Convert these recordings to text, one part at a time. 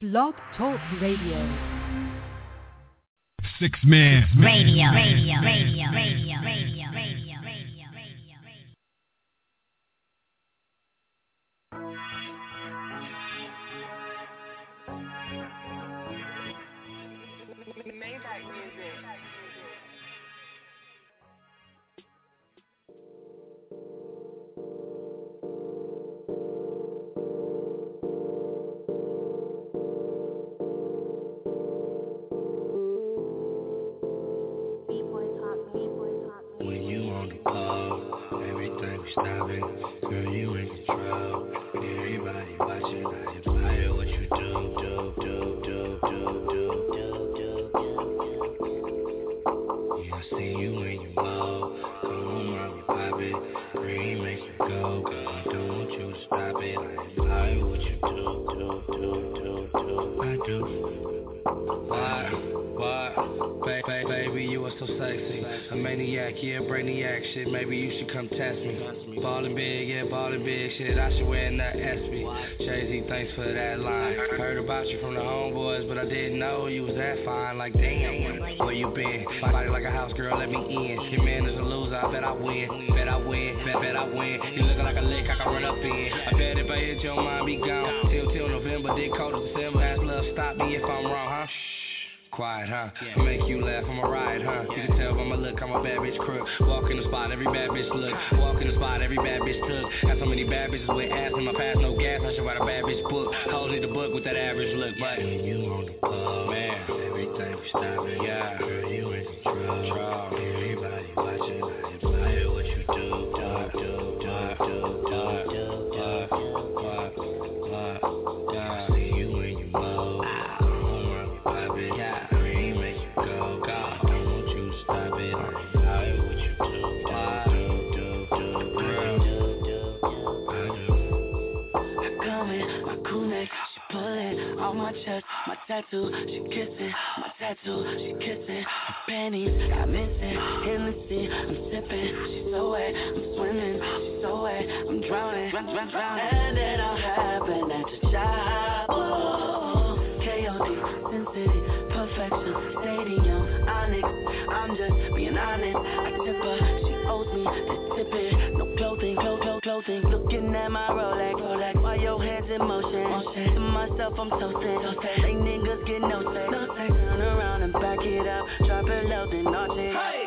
Blog Talk Radio. Six Man Radio, radio, radio, radio, radio, me in. Your man is a loser, I bet I win. Bet I win, bet, bet I win. You looking like a lick I can run up in. I bet if I hit your mind, be gone. Till, till November, did cold as December. Ask love, stop me if I'm wrong, huh? Quiet, huh? Make you laugh, I'm a ride, huh? You can tell by my look, I'm a bad bitch crook. Walk in the spot, every bad bitch look. Uh-huh. Walk in the spot, every bad bitch took. Got so many bad bitches with ass in my past, no gas. I should write a bad bitch book. Uh-huh. Hoes need the book with that average look, but when you on the club, man, everything we stopping. Yeah, girl, you in control. control. Everybody watching, tattoo, she kissin', my tattoo, she kissin', my panties, got missing, Hennessy, I'm sippin', she's so wet, I'm swimming, she's so wet, I'm drowning, drown, drown, drown, and it all happened at the job, myself I'm toasting, toasting, they niggas get no say, no turn around and back it up, drop it low, then arch it, hey.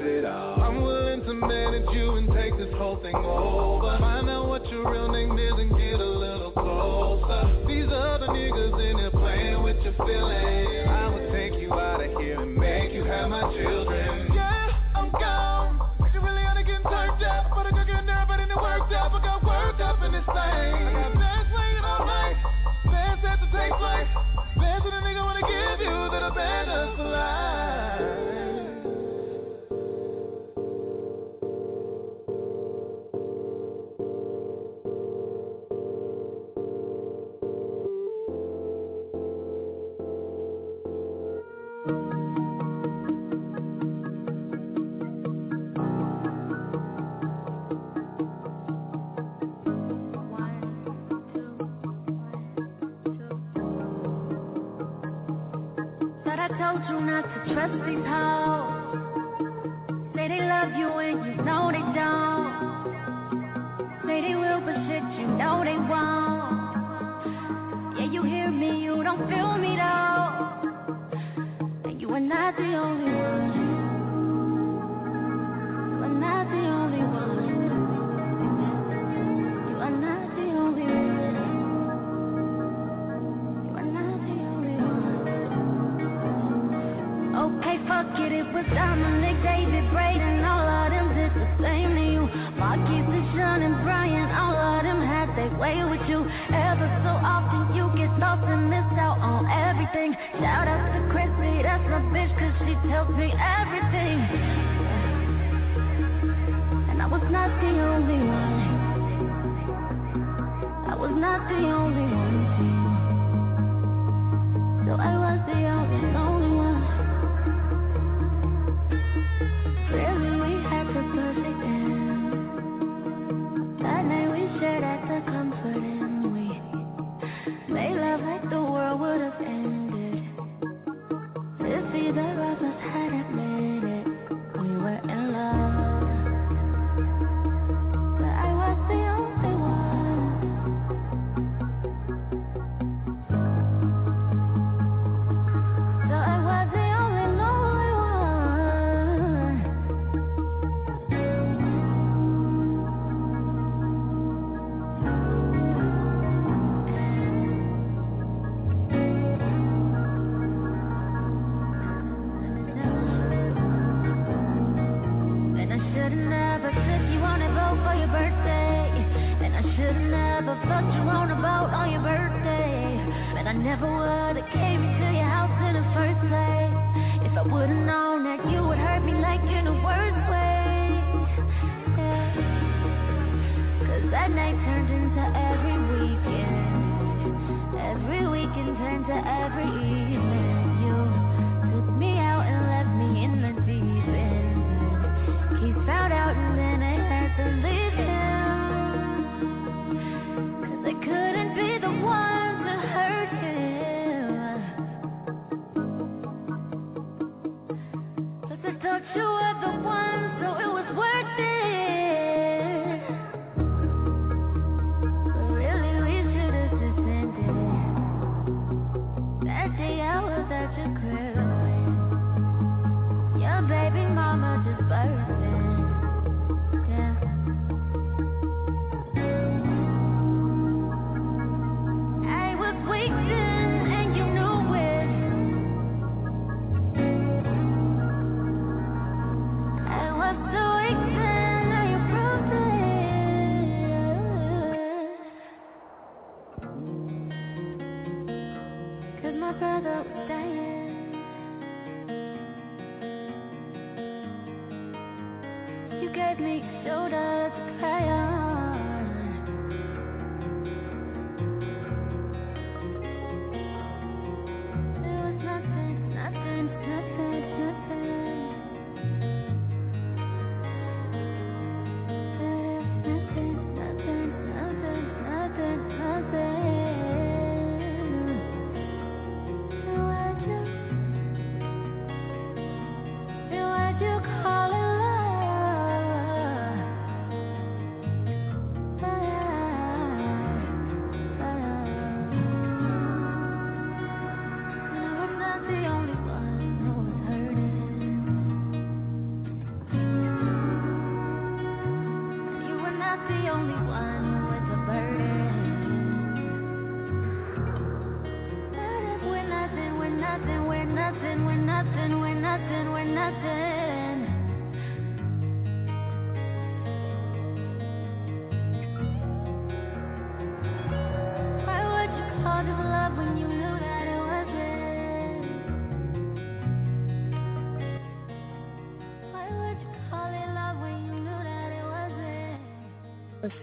Go and drop it all. I'm willing to manage you and take this whole thing over. Find out what your real name is and get a little closer. These other niggas in here playing with your feelings. I would take you out of here and make you have my children.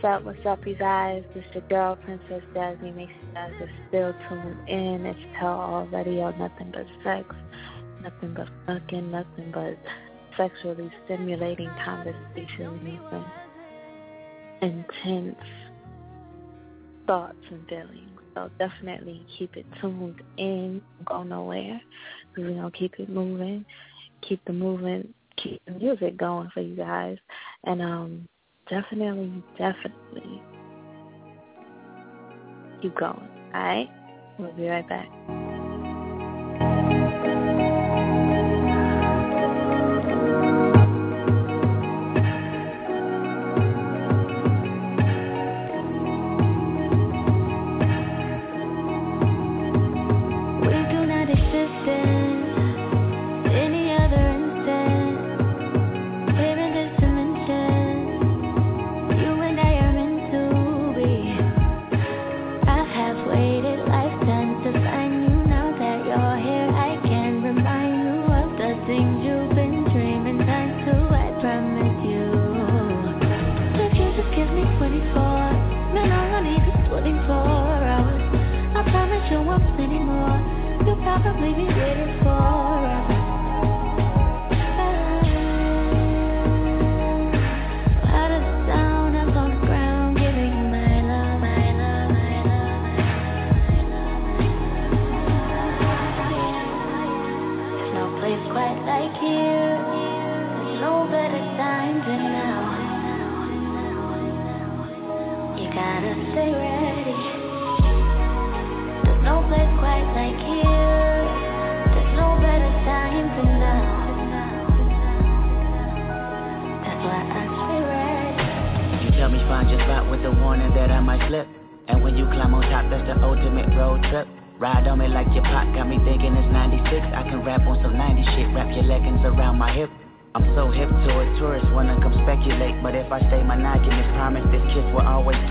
What's up? What's up, you guys? Your girl, Princess Jasmine. Make sure you guys are still tuned in. It's Tell All Radio. Nothing but sex, nothing but fucking, nothing but sexually stimulating conversations and intense thoughts and feelings. So definitely keep it tuned in. Don't go nowhere. We're going to keep it moving. Keep the movement. Keep the music going for you guys. And um, definitely, definitely keep going. All right? We'll be right back.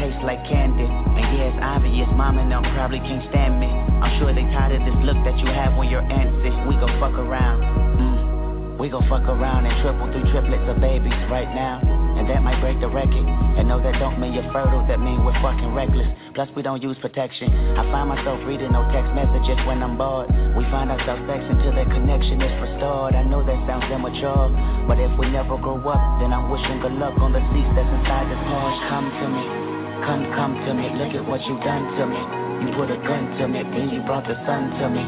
Taste like candy. And yeah, it's obvious, mom and them probably can't stand me. I'm sure they tired of this look that you have when you're anxious. We gon' fuck around. Mm. We gon' fuck around and triple through triplets of babies right now. And that might break the record. And no, that don't mean you're fertile, that mean we're fucking reckless. Plus, we don't use protection. I find myself reading no text messages when I'm bored. We find ourselves vexing till that connection is restored. I know that sounds immature, but if we never grow up, then I'm wishing good luck on the seats that's inside this Porsche. Come to me, come, come to me. Look at what you done to me. You put a gun to me, then you brought the sun to me.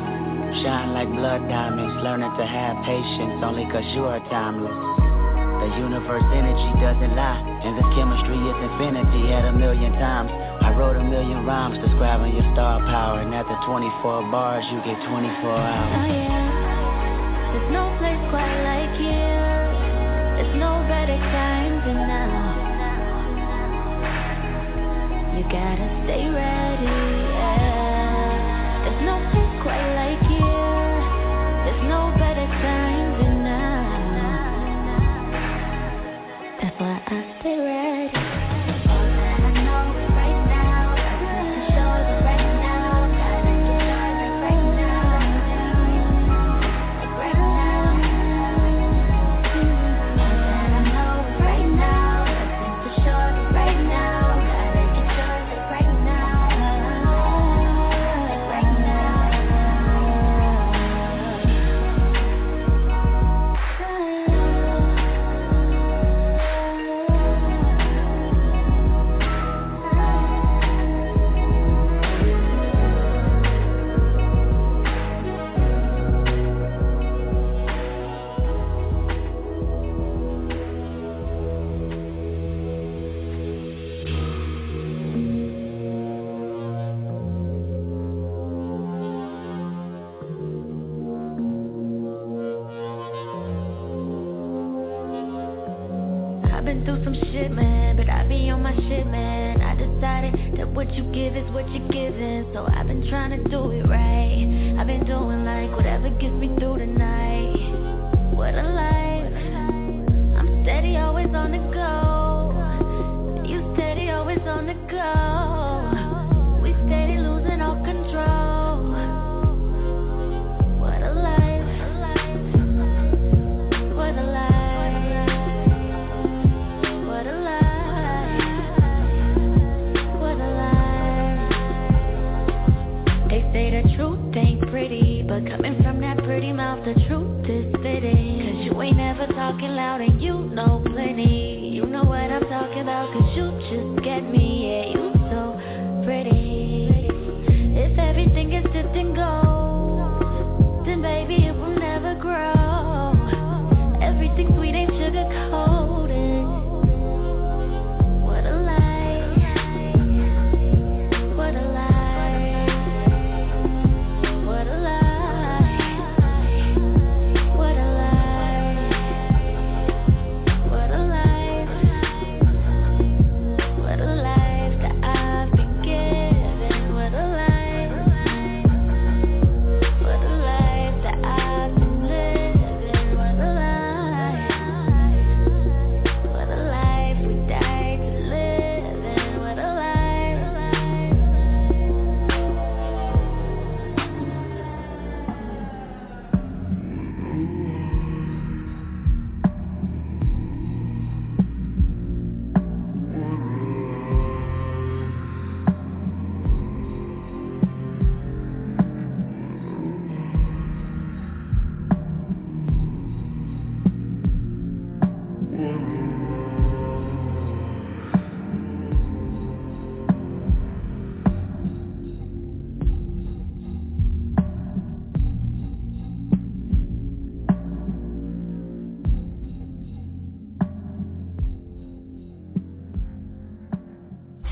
Shine like blood diamonds, learning to have patience only cause you are timeless. The universe energy doesn't lie, and this chemistry is infinity at a million times. I wrote a million rhymes describing your star power, and after 24 bars, you get 24 hours. Oh yeah, there's no place quite like here. There's no better time than now. You gotta stay ready. Yeah. There's no through some shit, man, but I be on my shit, man. I decided that what you give is what you're giving, so I've been trying to do it right. I've been doing like whatever gets me through the night. The truth is fitting. Cause you ain't never talking loud and you know plenty. You know what I'm talking about, cause you just get me. Yeah,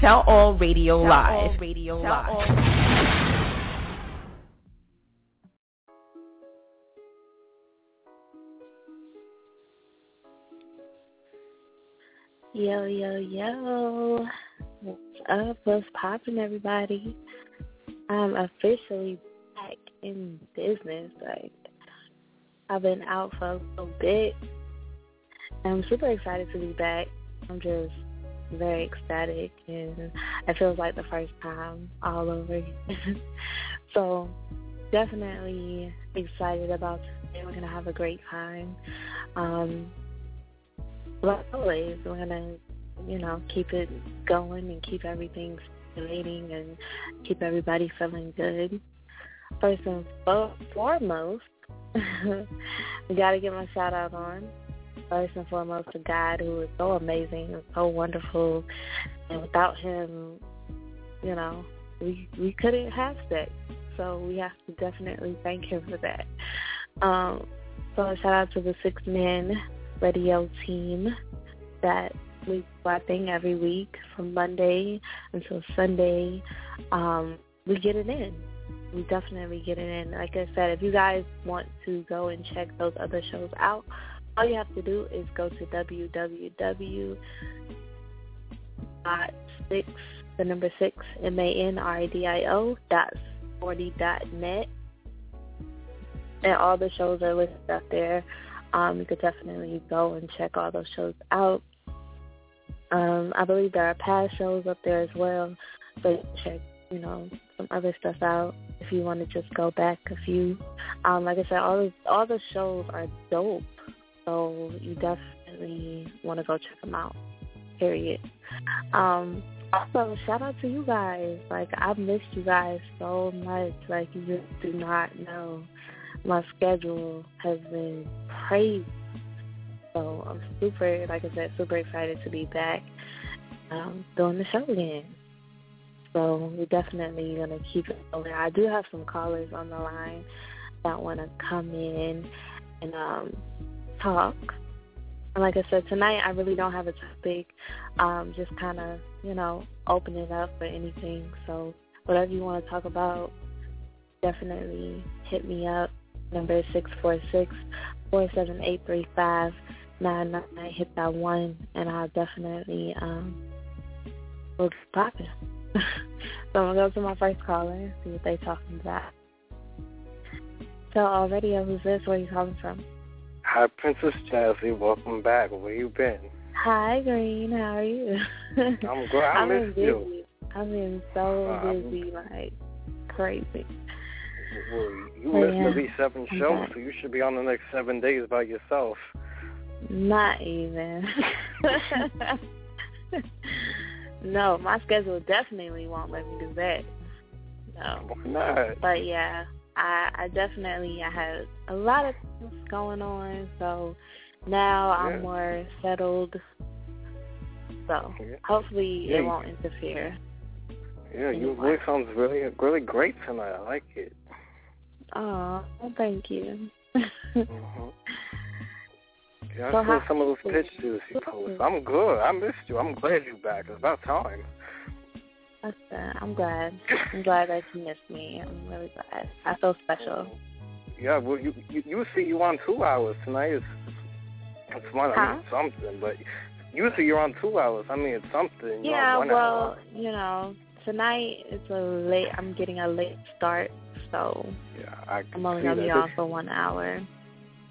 Tell All Radio Tell Live. All Radio Tell Live. All. Yo, yo, yo. What's up? What's popping, everybody? I'm officially back in business. Like, I've been out for a little bit. I'm super excited to be back. I'm just very ecstatic and it feels like the first time all over. so definitely excited about today. We're gonna have a great time. Um like always, we're gonna, you know, keep it going and keep everything stimulating and keep everybody feeling good. First and foremost, gotta get my shout out on first and foremost a God who is so amazing and so wonderful. And without him, you know, we we couldn't have sex. So we have to definitely thank him for that. Um, so a shout out to the Six Men Radio team that we thing every week from Monday until Sunday. Um, we get it in. We definitely get it in. Like I said, if you guys want to go and check those other shows out, all you have to do is go to www dot six the number six M A N R A D I O dot forty dot net and all the shows are listed up there. Um, you could definitely go and check all those shows out. Um, I believe there are past shows up there as well, so check you know some other stuff out if you want to just go back a few. Um, like I said, all the, all the shows are dope. So you definitely want to go check them out. Period. Um, also, shout out to you guys. Like I've missed you guys so much. Like you just do not know. My schedule has been crazy. So I'm super, like I said, super excited to be back um, doing the show again. So we're definitely gonna keep it going. I do have some callers on the line that want to come in and um, talk. And like I said, tonight I really don't have a topic. Um, just kind of, you know, open it up for anything. So whatever you want to talk about, definitely hit me up. Number six four six four seven eight three five nine nine. Hit that one, and I'll definitely um, we'll get popping. so I'm gonna go to my first caller, and see what they're talking about. So already, who's this? Where are you calling from? Hi, Princess Jazzy. Welcome back. Where you been? Hi, Green. How are you? I'm good. I I've missed been you. busy. I've been so Uh, busy, like crazy. Well, you Oh, missed yeah. seven I'm shows, back. so you should be on the next seven days by yourself. Not even. no, my schedule definitely won't let me do that. No. Why not? But yeah, I I definitely I had a lot of things going on, so now Yeah. I'm more settled. So Yeah. hopefully Yeah, it won't interfere. Yeah, your voice sounds really, really great tonight. I like it. Oh, well, thank you. hmm Yeah, I So saw some of those pictures you posted. I'm good. I missed you. I'm glad you're back. It's about time. That's uh, I'm glad. I'm glad that you missed me. I'm really glad. I feel special. Yeah, well, you you, you see you on two hours tonight. It's it's one. I mean, something, but usually you're on two hours. I mean, it's something. Yeah, well, hour. you know, tonight it's a late. I'm getting a late start, so Yeah, I I'm only gonna be on for one hour.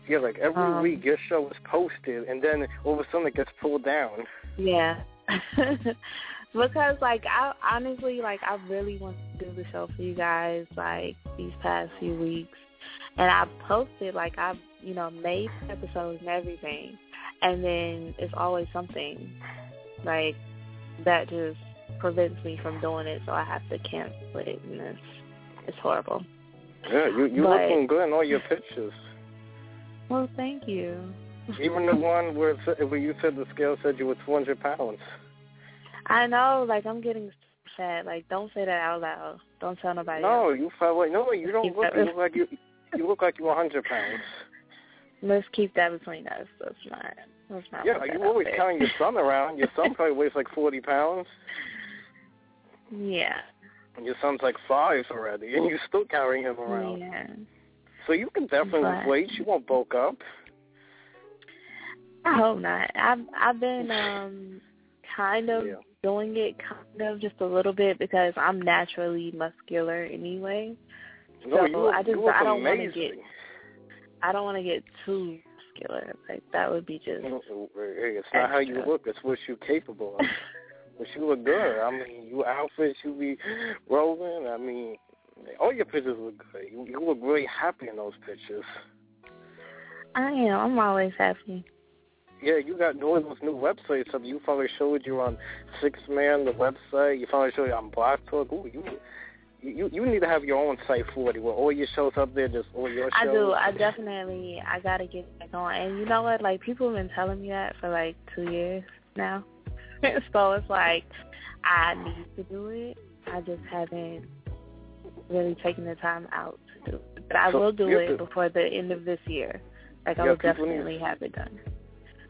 Yeah, like every Um, week your show is posted, and then all of a sudden it gets pulled down. Yeah. because like I honestly like I really want to do the show for you guys like these past few weeks. And I posted like I've, you know, made episodes and everything. And then it's always something like that just prevents me from doing it so I have to cancel it and it's it's horrible. Yeah, you you But- looking good in all your pictures. Well, thank you. Even the one where it where you said the scale said you were 200 pounds. I know, like I'm getting fat. Like don't say that out loud. Don't tell nobody. No, else. you felt like no, you don't Keep look. You look like you you look like you're 100 pounds. Let's keep that between us. Let's not. Let's not. Yeah, you out always there. carrying your son around. Your son probably weighs like 40 pounds. Yeah. And your son's like five already, and you're still carrying him around. Yeah. So you can definitely But- wait. You won't bulk up. I hope not. I've I've been um kind of Yeah. Doing it kind of just a little bit because I'm naturally muscular anyway. No, so you look, I just I don't want to get I don't want to get too muscular. Like that would be just Hey, It's not how you look; it's what you're capable of. but you look good. I mean, you outfits you be rolling. I mean, all your pictures look good. You, you look really happy in those pictures. I am. I'm always happy. Yeah, you got those new websites up. You probably showed you on Six Man, the website. You probably showed you on Blog Talk. Ooh, you, you you need to have your own site for it, where all your shows up there, just all your shows. I do. I definitely. I gotta get back on. And you know what? Like people have been telling me that for like two years now. so it's like I need to do it. I just haven't really taken the time out to do it. But I So will do it before the end of this year. Like I will people need- definitely have it done.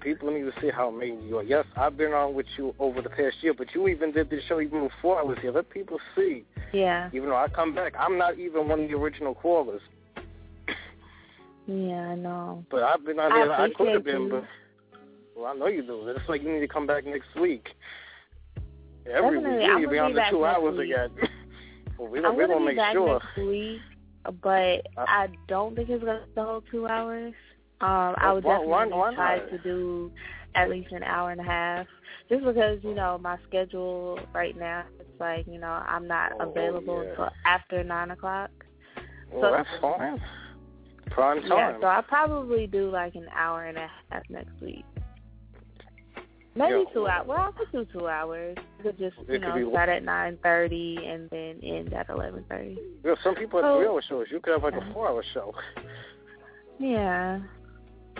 People need to see how amazing you are. Yes, I've been on with you over the past year, but you even did the show even before I was here. Let people see. Yeah. Even though I come back, I'm not even one of the original callers. Yeah, I know. But I've been on I there. I, could have been, but well, I know you do. It's like you need to come back next week. Every Definitely. week, you I'm need to be on the two hours week. again. well, we I'm don't, we're gonna gonna be make back sure. next week, but Uh, I don't think it's gonna be the whole two hours. Um, I would definitely why try not? to do at least an hour and a half, just because you know my schedule right now. It's like you know I'm not Oh, available yeah. until after nine o'clock. Well, so- that's fine. Prime time. Yeah, so I'll probably do like an hour and a half next week. Maybe Yeah. two hours. Well, I could do two hours. I could just, you know, start at nine thirty and then end at eleven thirty. Yeah, some people have Oh. three-hour shows. You could have like a four-hour show. Yeah.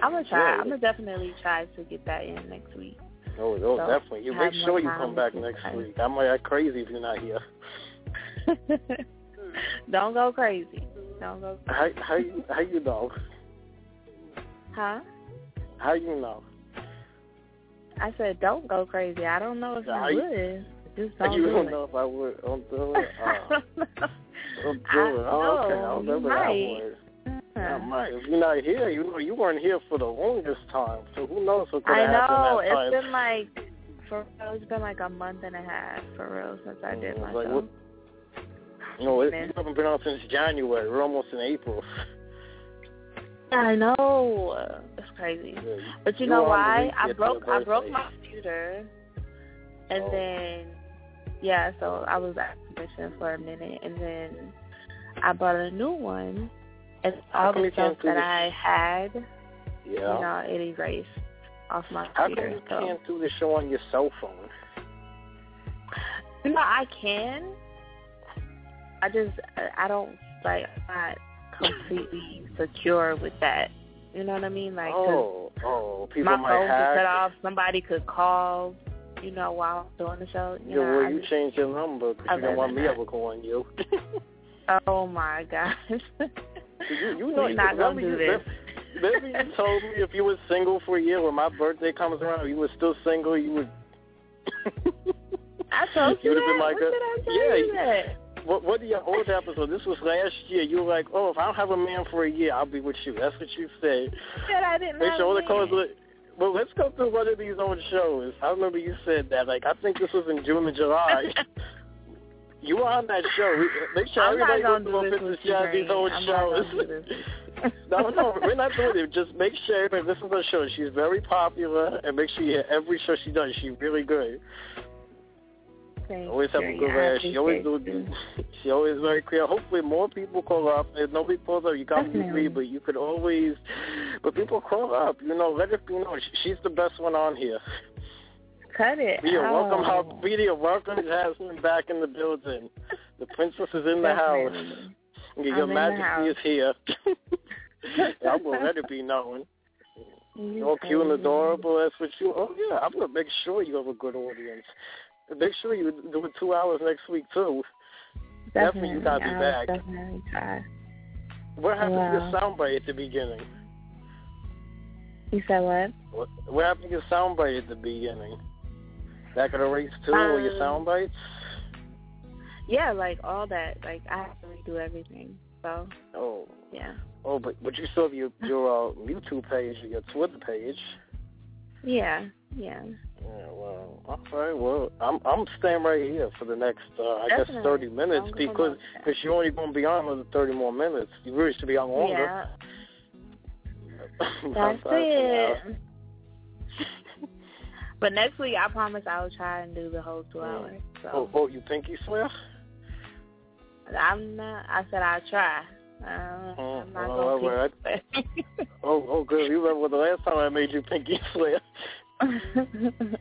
I'm gonna try. Yeah. I'm gonna definitely try to get that in next week. Oh, oh So, definitely. You make sure you come back next decide. week. I'm like crazy if you're not here. Don't go crazy. Don't go. How how you how you know? Huh? How you know? I said don't go crazy. I don't know if you you- would. Just don't you do don't it. know if I would. Don't do it. Oh, don't do I it. Oh, okay. know, I'll remember I might. If you're not here, you know you weren't here for the longest time. So who knows what could I have happened know. time? It's been like for real, it's been like a month and a half for real since I did mm, my Like, what- No, it, you haven't been on since January. We're almost in April. I know. It's crazy. Yeah, But you you know were on the why? I broke I broke my computer and Oh. then yeah, so I was out of commission for a minute and then I bought a new one and How all the stuff that? I had, Yeah. you know, it erased off my How come computer. you so can't do the show on your cell phone? you know, I can. I just I- don't like I'm not completely secure with that. You know what I mean? Like, oh, oh, people my might phone could cut off. Somebody could call, you know, while I'm doing the show. You yeah, know, well, I you just- changed your number because you don't want me ever calling you. oh my gosh. you, you know, We're you not gonna do you, this. Remember you told me if you were single for a year, when my birthday comes around, you were still single, you would. I told you that. been like when a- did I tell yeah, you that? What what your old episode? This was last year. You were like, oh, if I don't have a man for a year, I'll be with you. That's what you said. Said I didn't Make sure the look. Well, let's go through one of these old shows. I remember you said that. Like, I think this was in June or July. you were on that show. Make sure I'm everybody do through this and with pictures you, of these old I'm shows. no, no, we're not doing it. Just make sure if this is a show. She's very popular, and make sure you hear every show she does. She's really good. Thank Always have a good laugh. She always do. She always very clear. Hopefully, more people call up. If nobody calls up, you can't use but you could always. But people call up. You know, let it be known. She's the best one on here. Cut it. Be a oh. welcome, out. how be a welcome Jasmine back in the building. The princess is in the house. Your Majesty is here. I'm it be known. You all cute and adorable. That's what you. Oh yeah, I'm gonna make sure you have a good audience. Make sure you do it two hours next week too. Definitely, you gotta be back. Definitely try. What happened to your soundbite at the beginning? You said what? What, what happened to your soundbite at the beginning? Back of the race too, or your sound bites. Yeah, like all that. Like I have to redo everything. So. Oh. Yeah. Oh, but but you still have your your uh, YouTube page, your Twitter page. Yeah. Yeah. Yeah, well, right. Well, I'm I'm staying right here for the next, uh, I Definitely. guess, thirty minutes Don't because because you're only going to be on another thirty more minutes. You really should be on longer. Yeah. That's it. But next week, I promise I will try and do the whole two Mm. hours. So. Oh, oh, you pinky swear? I'm not. I said I'll try. Uh, Oh, I'm not oh, gonna well. Oh, oh, good. You remember the last time I made you pinky swear?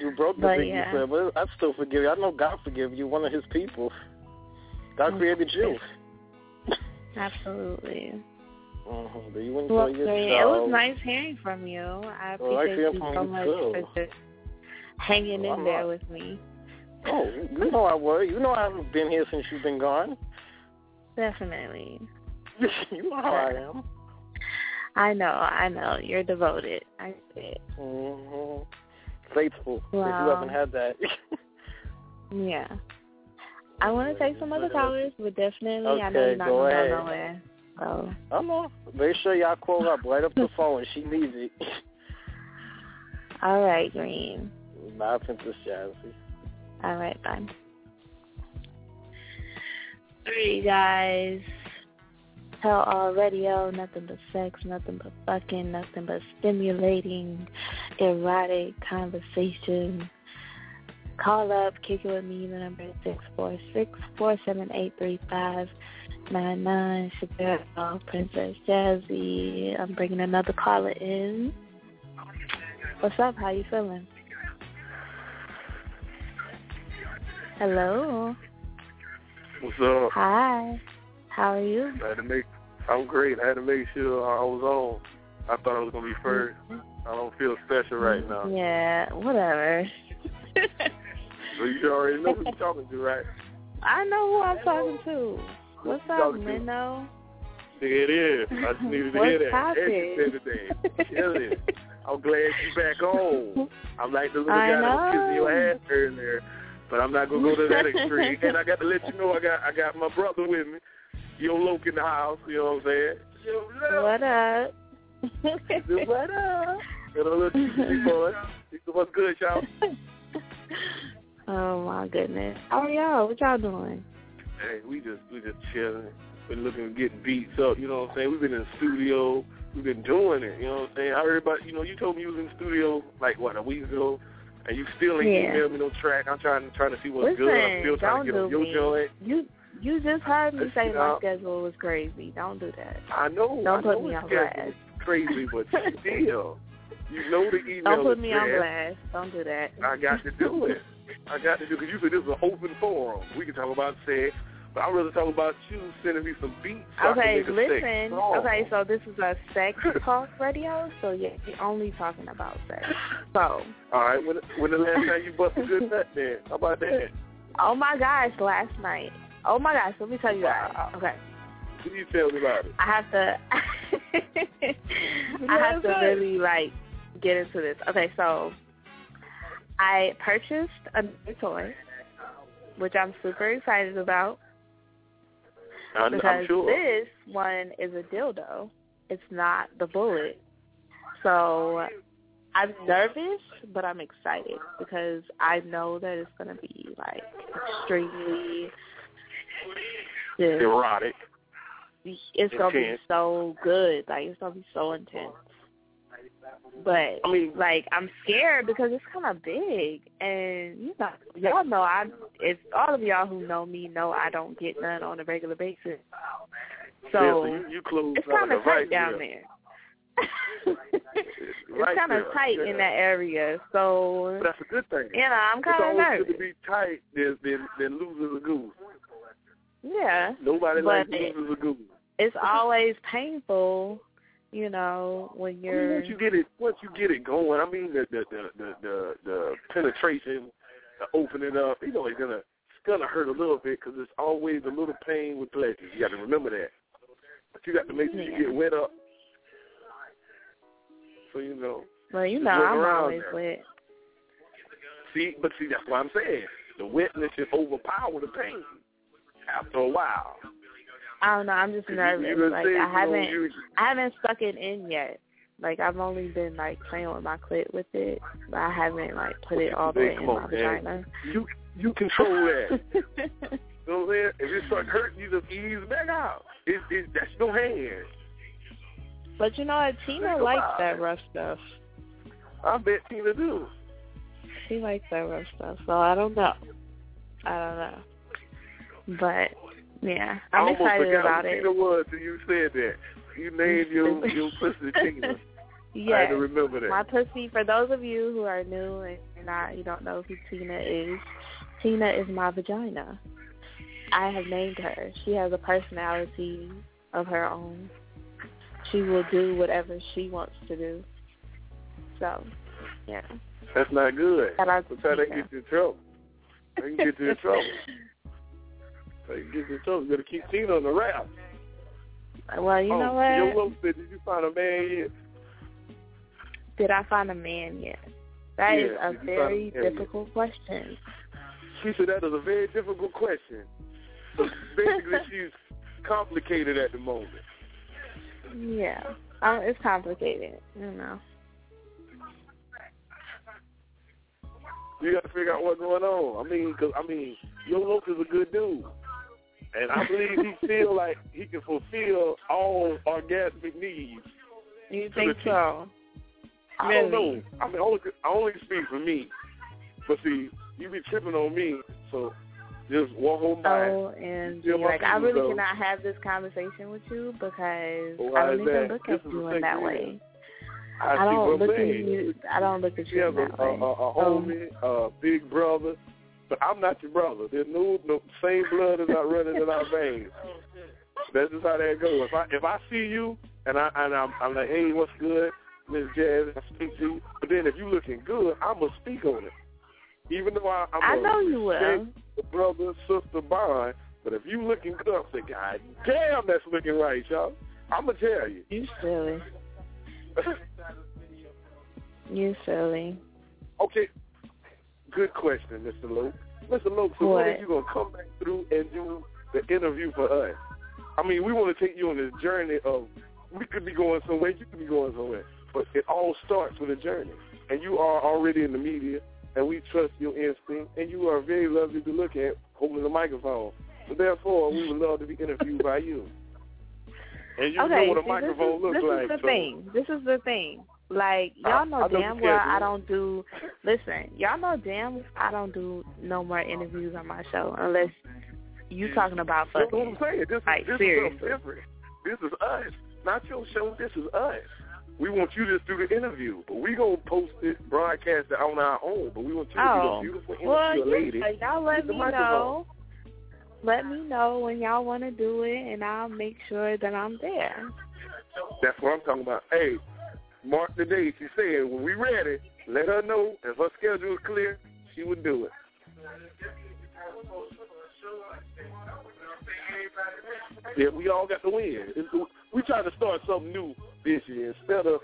You broke the But, pinky yeah. swear, but I still forgive you. I know God forgive you. One of His people. God created you. Absolutely. Mm-hmm. Do you enjoy Well, your great. show? It was nice hearing from you. I Well, appreciate you so much too. for just hanging Well, in I'm there not- with me. Oh, you know I was. You know I haven't been here since you've been gone. Definitely. you know how I am. I know. I know. You're devoted. I see it. hmm Faithful. If you haven't had that. Yeah. I want to take some other callers, but definitely I know you're not go going to go nowhere. Oh. So, I'm know. Make sure y'all call up right up the phone. She needs it. all right, Green. Bye, Princess Jazzy. All right, bye. Three guys. Tell all radio, oh, nothing but sex, nothing but fucking, nothing but stimulating, erotic conversation. Call up, kick it with me. The number is six four six four seven eight three five nine nine. Chappelle, Princess Jazzy. I'm bringing another caller in. What's up? How you feeling? Hello. What's up? Hi. How are you? I had to make. I'm great. I had to make sure I was on. I thought I was gonna be first. Mm-hmm. I don't feel special right mm, now. Yeah, whatever. So you already know who you're talking to, right? I know who I'm talking to. What's up. Minnow? Nigga, it is. I just needed to hear that. poppin'? As you said today. Kill. I'm glad you're back on. I'm like the little I guy that was kissing your know. ass earlier, but I'm not gonna go to that extreme. and I got to let you know I got I got my brother with me. Yo, Loke in the house. You know what I'm saying? Yo, What up? what up? Got a little TV boy. What's good, y'all? oh my goodness. How are y'all? What y'all doing? Hey, we just we just chilling. Been looking getting beats up, you know what I'm saying? We've been in the studio, we've been doing it, you know what I'm saying? I heard about you know, you told me you was in the studio like what, a week ago and you still ain't Yeah. emailed me no track. I'm trying trying to see what's Listen, good. I'm still trying to get on your joint. You you just heard me Let's say my schedule was crazy. Don't do that. I know, Don't I put know me on blast. Crazy, but still. You know the email Don't put me on blast. Don't do that. I got to do it. I got to do because you said this is an open forum. We can talk about sex, but I'd rather talk about you sending me some beats. So Okay, I can make a listen. song. Okay, so this is a sex talk radio, so yeah, we're only talking about sex. So, All right. When when the last time you bust a good nut, then how about that? oh my gosh, last night. Oh my gosh, let me tell you guys. Okay, What do you tell me about it? I have to. I have to really like get into this. Okay, so I purchased a new toy, which I'm super excited about. I'm, because I'm sure. this one is a dildo. It's not the bullet. So I'm nervous, but I'm excited because I know that it's going to be like extremely just, Erotic. it's going to be so good. Like it's going to be so intense. But I mean, like I'm scared because it's kind of big, and you know, y'all know I. If all of y'all who know me know I don't get none on a regular basis, yeah, so so you, you close it's kind of the right tight down there. there. It's kind of tight yeah. in that area, so But that's a good thing. you know I'm kind of always nervous. good to be tight than than, than losing a goose. Yeah, Nobody But likes losing a goose. it's always painful, you know, when I mean, you're. once you get it, once you get it going, I mean the the the the the, the penetration, the opening up, you know, it's gonna it's gonna hurt a little bit because it's always a little pain with pleasure. You got to remember that. But you got to make sure Yeah. you get wet up. So you know, well, you know, I'm always there. wet. see, but see, that's what I'm saying. the wetness should overpower the pain after a while. I don't know. I'm just nervous. Like I haven't, I haven't stuck it in yet. Like I've only been like playing with my clit with it, but I haven't like put it all the way in my man. vagina. You you control that. you know what I'm saying? If it start hurting, you just ease back out. It, it, that's no hand. But you know what? Tina likes that rough stuff. I bet Tina do. She likes that rough stuff, so I don't know. I don't know. But yeah, I I'm almost excited forgot about who it. Tina was till you said that. You named your your pussy Tina. I had to remember that. My pussy, for those of you who are new and not, you don't know who Tina is, Tina is my vagina. I have named her. She has a personality of her own. She will do whatever she wants to do. So, yeah. That's not good. Shout out to That's how they get you in trouble. They can get you in trouble. They get you in trouble. You gotta keep Tina on the rap. Well, you oh, know what? Love said, did you find a man yet? Did I find a man yet? That is Yeah, a very a man yet? difficult question. She said that is a very difficult question. So basically, she's complicated at the moment. Yeah. Um, it's complicated, you know. You got to figure out what's going on. I mean, cause I mean, Yo Loc is a good dude, and I believe he feel like he can fulfill all orgasmic needs. You think so? I don't know. I mean, only I only speak for me, but see, you be tripping on me, so just walk home by. Oh, and like I really though. cannot have this conversation with you because oh, Why I don't even that? look at is you in that way. I, I don't look at you. I don't look at you has in that a, way. a, a So, oh. homie, a big brother, but I'm not your brother. There's no no same blood is not running in our veins. Oh, that's just how that goes. If I if I see you and I and I'm, I'm like, hey, what's good, Miss Jazz? I speak to you. But then if you looking good, I'm gonna speak on it. Even though I, I'm I a know you will. brother sister bond. But if you looking good, I'm saying, God damn, that's looking right, y'all. I'm gonna tell you. You silly. You silly. Okay, good question, Mr. Luke. Mr. Luke, so when are you gonna come back through and do the interview for us? I mean, we want to take you on this journey of we could be going somewhere, you could be going somewhere, but it all starts with a journey. And you are already in the media, and we trust your instinct, and you are very lovely to look at holding the microphone. So therefore, we would love to be interviewed by you. And you okay, know what a see, microphone this is, looks this like. This is the so thing. This is the thing. Like y'all know I know damn well I don't do. Listen, y'all know damn I don't do no more interviews on my show unless you talking about That's what. I'm saying. This, Like, is, this is seriously. something different. This is us. Not your show. This is us. We want you to do the interview, but we gonna post it, broadcast it on our own. But we want you to Oh, be a beautiful interview well, yeah, lady. y'all let me know. Let me know when y'all want to do it, and I'll make sure that I'm there. That's what I'm talking about. Hey, mark the date. She said when we ready, let her know if her schedule is clear, she would do it. Yeah, we all got to win. We try to start something new this year instead of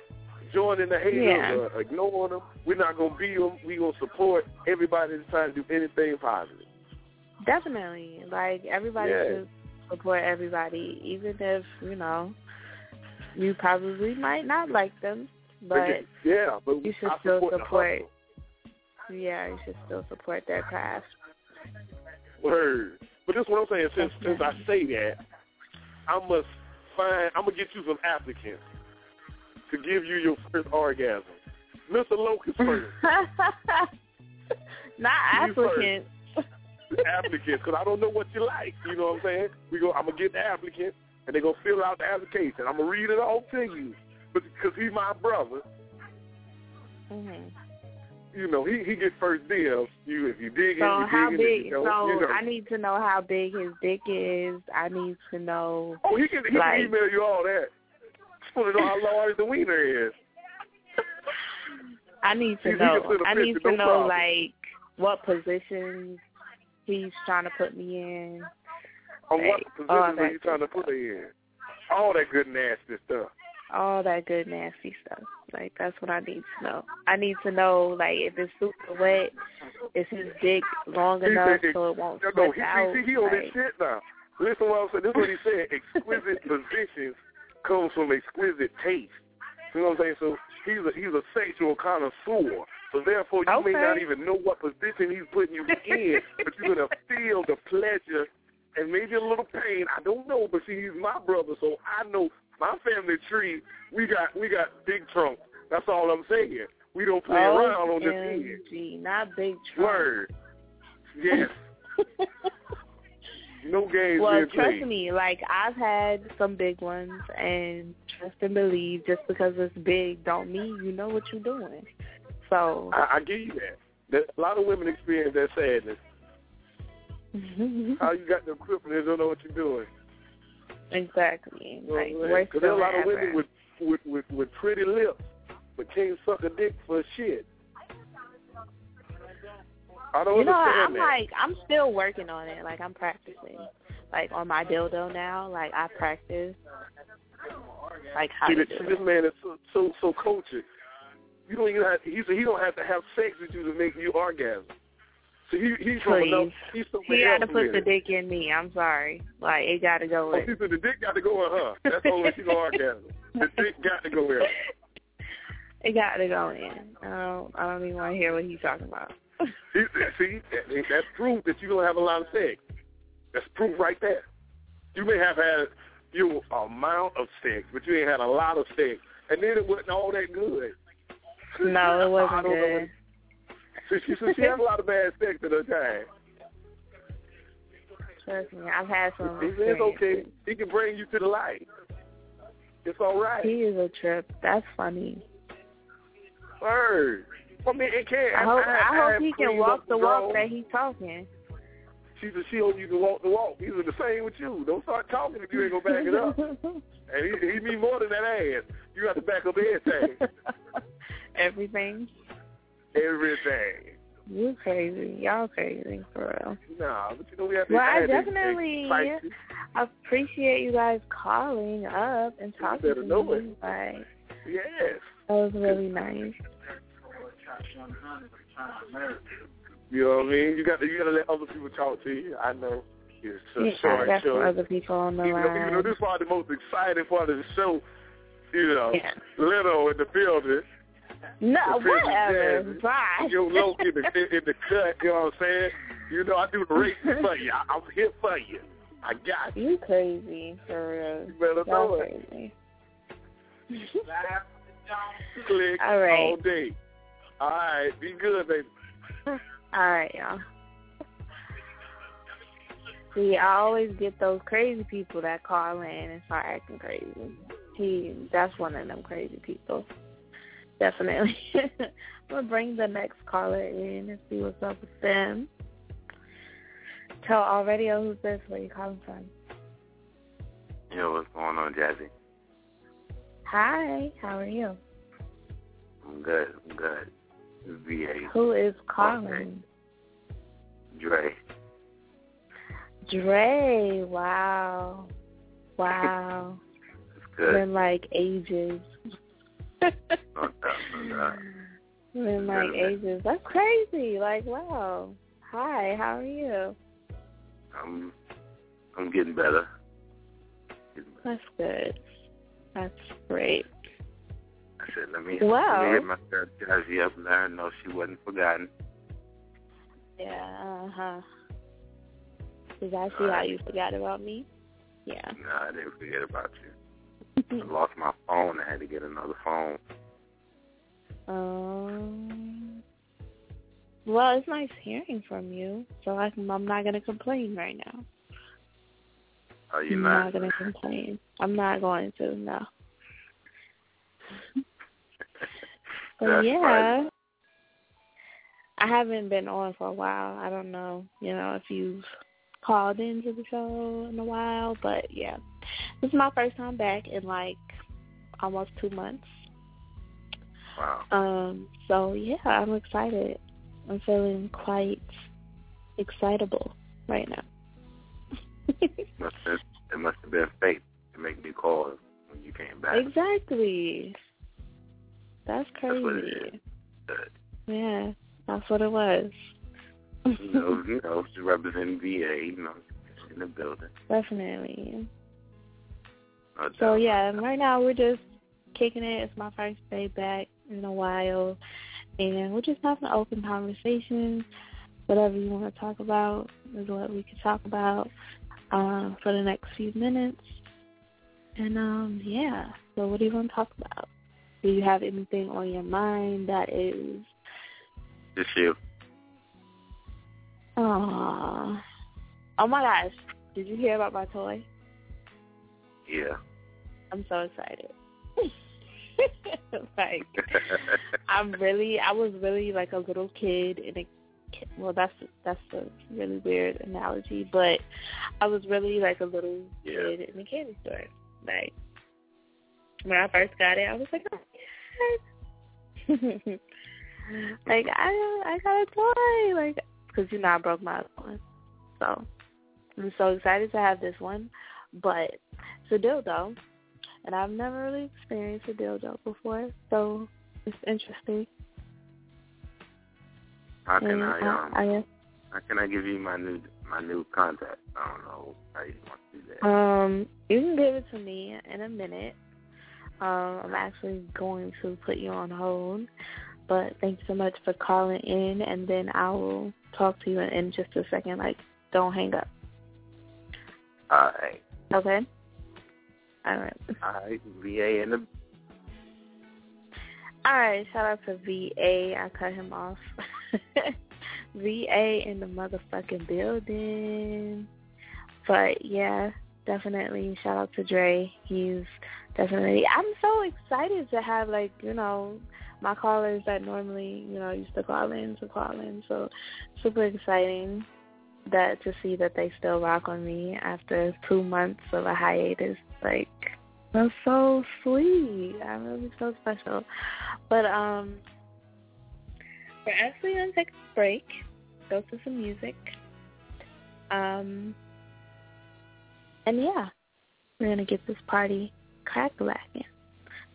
joining the haters Yeah. or ignoring them. We're not gonna be them. We're gonna support everybody that's trying to do anything positive. Definitely, like everybody Yeah. should support everybody, even if you know you probably might not like them, but yeah, but you should I still support support. Yeah, you should still support their craft. Word. But this is what I'm saying. Since since I say that, I must find. I'm gonna get you some applicants to give you your first orgasm. Mr. Locust first. Not You first. applicant. applicants, because I don't know what you like. You know what I'm saying? We go. I'm gonna get the applicant, and they're gonna fill out the application. I'm gonna read it all to you, but because he's my brother, hmm you know, he he gets first dibs. You if you dig So in, you how dig big? you don't, So you know. I need to know how big his dick is. I need to know. Oh, he can he like, can email you all that. Just want to know how large the wiener is. I need to he know. a I need picture, to no know problem. like what positions he's trying to put me in. Oh, on what Like, position all are that you trying to put her in? All that good nasty stuff. all that good nasty stuff. Like that's what I need to know. I need to know like if it's super wet, is his dick long He enough said- so it won't No, no, he, out? he, he on like, this shit now. Listen what I'm saying. This is what he said. Exquisite positions comes from exquisite taste. You know what I'm saying? So he's a he's a sexual connoisseur. So therefore you may not even know what position he's putting you in, but you're gonna feel the pleasure and maybe a little pain. I don't know, but see he's my brother, so I know my family tree, we got we got big trunk. That's all I'm saying. We don't play oh, around on this end. OMG, not big trunk. Word. Yes. no games Well, trust played. me, like I've had some big ones, and trust and believe, just because it's big, don't mean you know what you're doing. So, I, I give you that. that. A lot of women experience that sadness. Mm-hmm. How you got the equipment and don't know what you're doing. exactly, You know like what I'm saying? worst 'Cause there are a lot of women with, with with with pretty lips, but can't suck a dick for shit. I don't You know, I'm that. like, I'm still working on it. Like I'm practicing, like on my dildo now. Like I practice, like how see, to that, do see, this it. man is so so so cultured. You don't even have. He said he don't have to have sex with you to make you orgasm. So he he's from Please. enough. He's so He got to put the dick in me. I'm sorry. Like it got to go oh, In. Oh, she said the dick got to go in her. That's the she's orgasm. The dick got to go in. It got to go in. I don't. I don't even want to hear what he's talking about. See, see that, that's proof that you don't have a lot of sex. That's proof right there. You may have had your amount of sex, but you ain't had a lot of sex, and then it wasn't all that good. No, it wasn't good. So she, so she had a lot of bad sex at her time. Trust me, I've had some. It's okay. He can bring you to the light. It's all right. He is a trip. That's funny. Word. I mean, it can. I hope. I, hope he can walk the walk that he's talking. She said she hope you can walk the walk. He's the same with you. Don't start talking if you ain't gonna back it up. And he, he mean more than that ass. You got to back up everything. Everything. Everything. You crazy. Y'all crazy for real. Nah, but you know we have to. Well, I definitely appreciate you guys calling up and talking to know me. it. Like Yes. that was really nice. You know what I mean? You got to you got to let other people talk to you. I know. It's so Yeah, short I got show. other people on the even, though, even though this is probably the most exciting part of the show, you know, Yeah. Leno in the building. No, whatever. Bye. Yo, Loke in the, in, the cut, you know what I'm saying? You know, I do the races for you. I, I'm here for you. I got you. You crazy for real. You better Y'all know it. crazy. Click All right. all day. All right. Be good, baby. All right, y'all. See, I always get those crazy people that call in and start acting crazy. He, that's one of them crazy people. Definitely. I'm gonna bring the next caller in and see what's up with them. Tell all radio oh, who's this, where you calling from. Yo, what's going on, Jazzy? Hi, how are you? I'm good. I'm good. VA. Who is calling? Dre. Dre. Wow. Wow. It's good. Been like ages. No no. Been like ages. That's crazy. Like, wow. Hi, how are you? I'm I'm getting better. Getting better. That's good. That's great. I said, let me, Wow. let me hit my girl Jazzy up and let her know she wasn't forgotten. Yeah, uh huh. Did I see how you forgot about me? Yeah. No, I didn't forget about you. I lost my phone. I had to get another phone. Um. Well, it's nice hearing from you, so I can, I'm not gonna complain right now. Are you I'm not? not gonna complain. I'm not going to. No. But yeah, right. I haven't been on for a while. I don't know, you know, if you've called into the show in a while, but yeah, this is my first time back in like almost two months. Wow. Um, so yeah, I'm excited. I'm feeling quite excitable right now. Must have, it must have been fate to make me call when you came back. Exactly. That's crazy. That's yeah, that's what it was. you know, you know, representing VA, you know, in the building. Definitely. No so yeah, right now we're just kicking it. It's my first day back in a while, and we're just having open conversations. Whatever you want to talk about is what we can talk about um, for the next few minutes. And um, yeah, so what do you want to talk about? Do you have anything on your mind that is? Just you. Aww. Oh my gosh! Did you hear about my toy? Yeah. I'm so excited. like I'm really, I was really like a little kid in a. Well, that's that's a really weird analogy, but I was really like a little yeah. kid in a candy store. Like when I first got it, I was like, oh, like I I got a toy, like because you know I broke my other one, so I'm so excited to have this one. But it's a dildo, and I've never really experienced a dildo before, so it's interesting. How can and I um? I, I, how can I give you my new my new contact? I don't know how you want to do that. Um, you can give it to me in a minute. Um, I'm actually going to put you on hold, but thanks so much for calling in, and then I will talk to you in, in just a second. Like, don't hang up. All right. Okay. All right. All right. VA in the. All right. Shout out to VA. I cut him off. VA in the motherfucking building. But yeah, definitely shout out to Dre. He's definitely I'm so excited to have like, you know, my callers that normally, you know, used to call in to call in. So super exciting that to see that they still rock on me after two months of a hiatus. Like that's so sweet. I'm really so special. But um we're actually gonna take a break, go to some music. Um and yeah, we're gonna get this party crack lacking.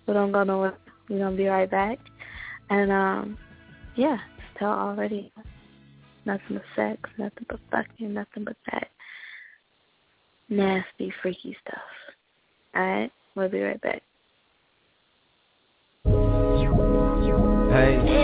So don't go nowhere. We're gonna be right back. And um yeah, tell already nothing but sex, nothing but fucking, nothing but that nasty, freaky stuff. Alright? We'll be right back. Hey.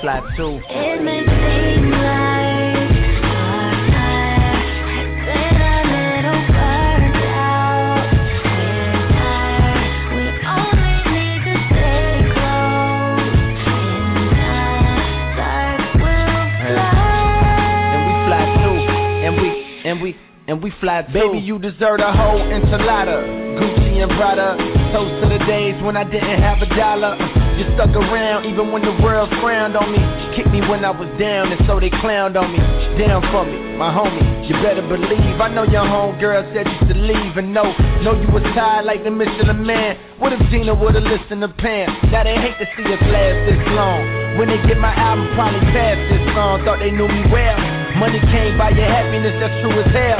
Fly too. It may seem like our fire has been a little burnt out. We're tired. We only need to stay close. In time, sparks will fly. and we fly too, and we and we and we fly too. Baby, you deserve a whole enchilada, Gucci and Prada. Toast to the days when I didn't have a dollar. You stuck around even when the world frowned on me. Kicked me when I was down, and so they clowned on me. Down for me, my homie. You better believe. I know your homegirl said you to leave, and no, know you was tired like the Michelin Man. What if Gina would've listened to Pam? Now they hate to see us last this long. When they get my album, probably past this song. Thought they knew me well. Money can't buy your happiness, that's true as hell.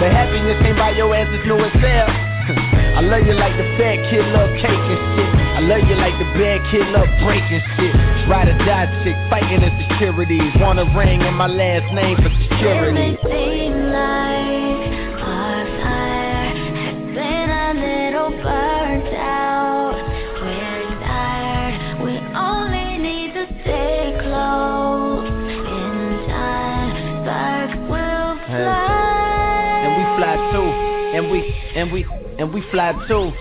But happiness can't your ass as new as hell. I love you like the fat kid love cake and shit. I love you like the bad kid love breaking shit. Ride or die chick, fighting insecurities. Want a ring in my last name for security. seem like our has been a little burnt out. We're tired. We only need to stay close. In time, sparks will fly. And we fly too. And we and we and we fly too.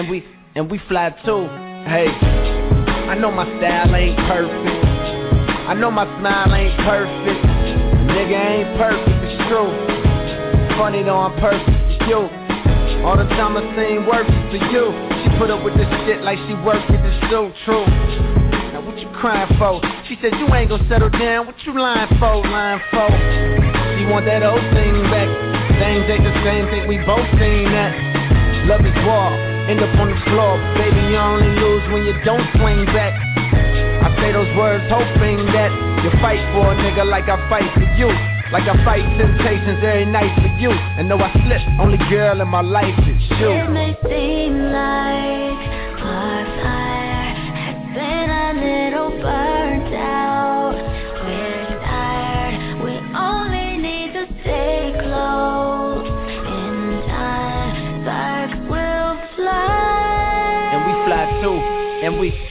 And we and we fly too. Hey, I know my style ain't perfect. I know my smile ain't perfect. Nigga ain't perfect, it's true. Funny though I'm perfect for you. All the time I seen work for you. She put up with this shit like she worked with this so true. Now what you crying for? She said you ain't gon' settle down. What you lying for? Lying for? She want that old thing back. Things ain't the same thing. We both seen that. Love is war. End up on the floor. Baby, you only lose when you don't swing back. I say those words hoping that you fight for a nigga like I fight for you. Like I fight temptations every night for you. And though I slip, only girl in my life is you. It may seem like our fire has been a little burnt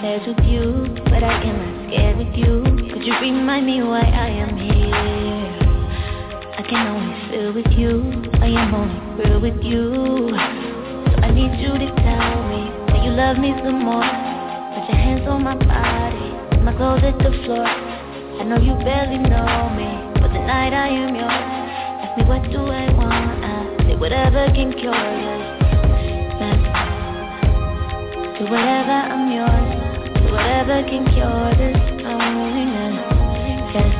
upstairs with you, but I am not scared with you. Could you remind me why I am here? I can only feel with you, I am only real with you. So I need you to tell me, that you love me some more? Put your hands on my body, my clothes at the floor. I know you barely know me, but tonight I am yours. Ask me what do I want, I say whatever can cure you. Do whatever, I'm yours whatever can cure this loneliness. Yes.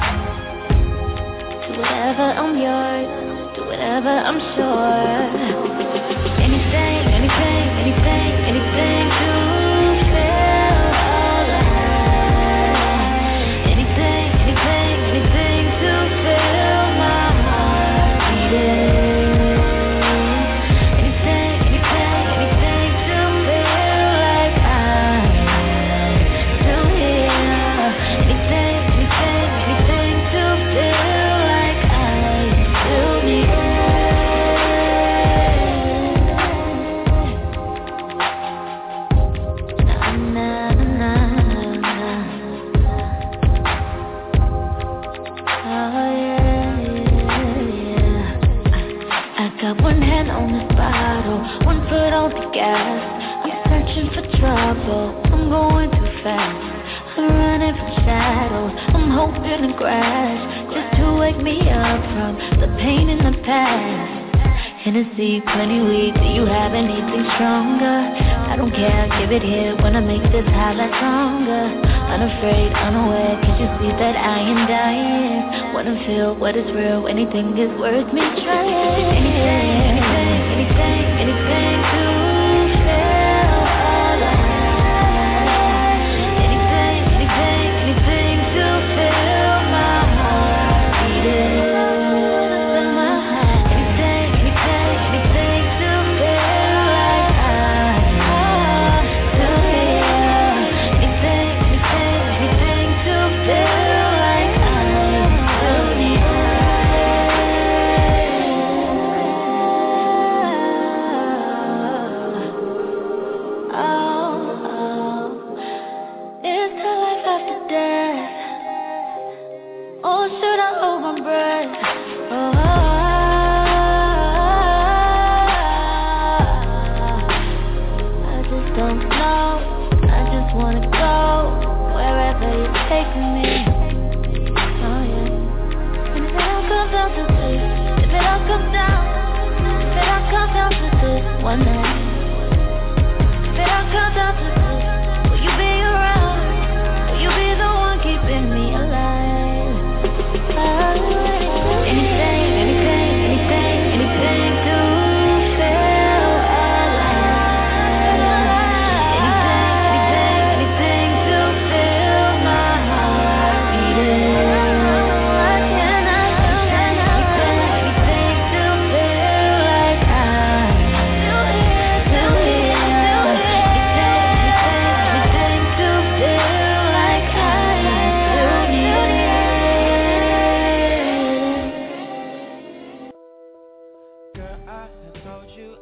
Do whatever I'm yours, do whatever I'm sure. Anything, anything, anything, anything to. fast. I'm running from shadows, I'm hoping to crash. Just to wake me up from the pain in the past. Hennessy, plenty weak, do you have anything stronger? I don't care, give it here, wanna make this highlight stronger. Unafraid, unaware, can you see that I am dying? Wanna feel what is real, anything is worth me trying. Anything, anything, anything, anything to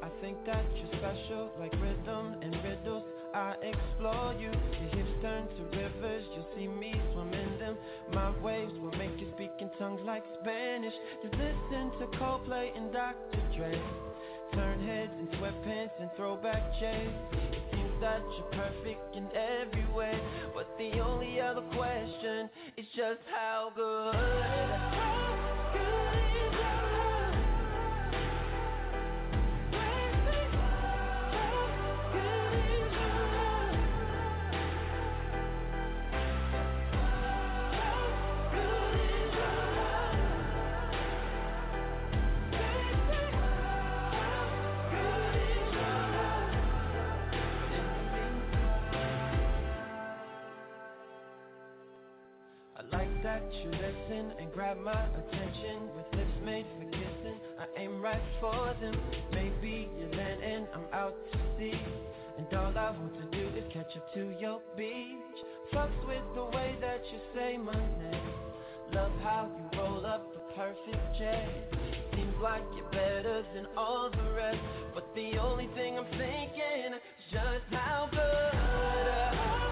I think that you're special, like rhythm and riddles. I explore you. Your hips turn to rivers, you'll see me swim in them. My waves will make you speak in tongues like Spanish. You listen to Coldplay and Dr. Dre. Turn heads in sweatpants and throwback J's. It seems that you're perfect in every way, but the only other question is just how good. That you listen and grab my attention with lips made for kissing. I aim right for them. Maybe you're landing, I'm out to sea. And all I want to do is catch up to your beach. Fucks with the way that you say my name. Love how you roll up the perfect J. Seems like you're better than all the rest. But the only thing I'm thinking is just how good. How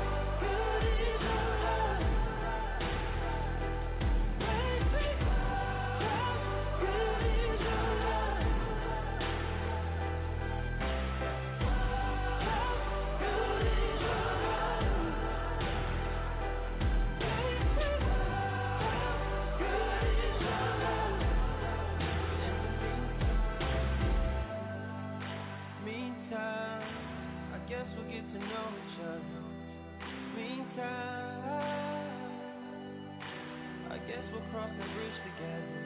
cross that bridge together.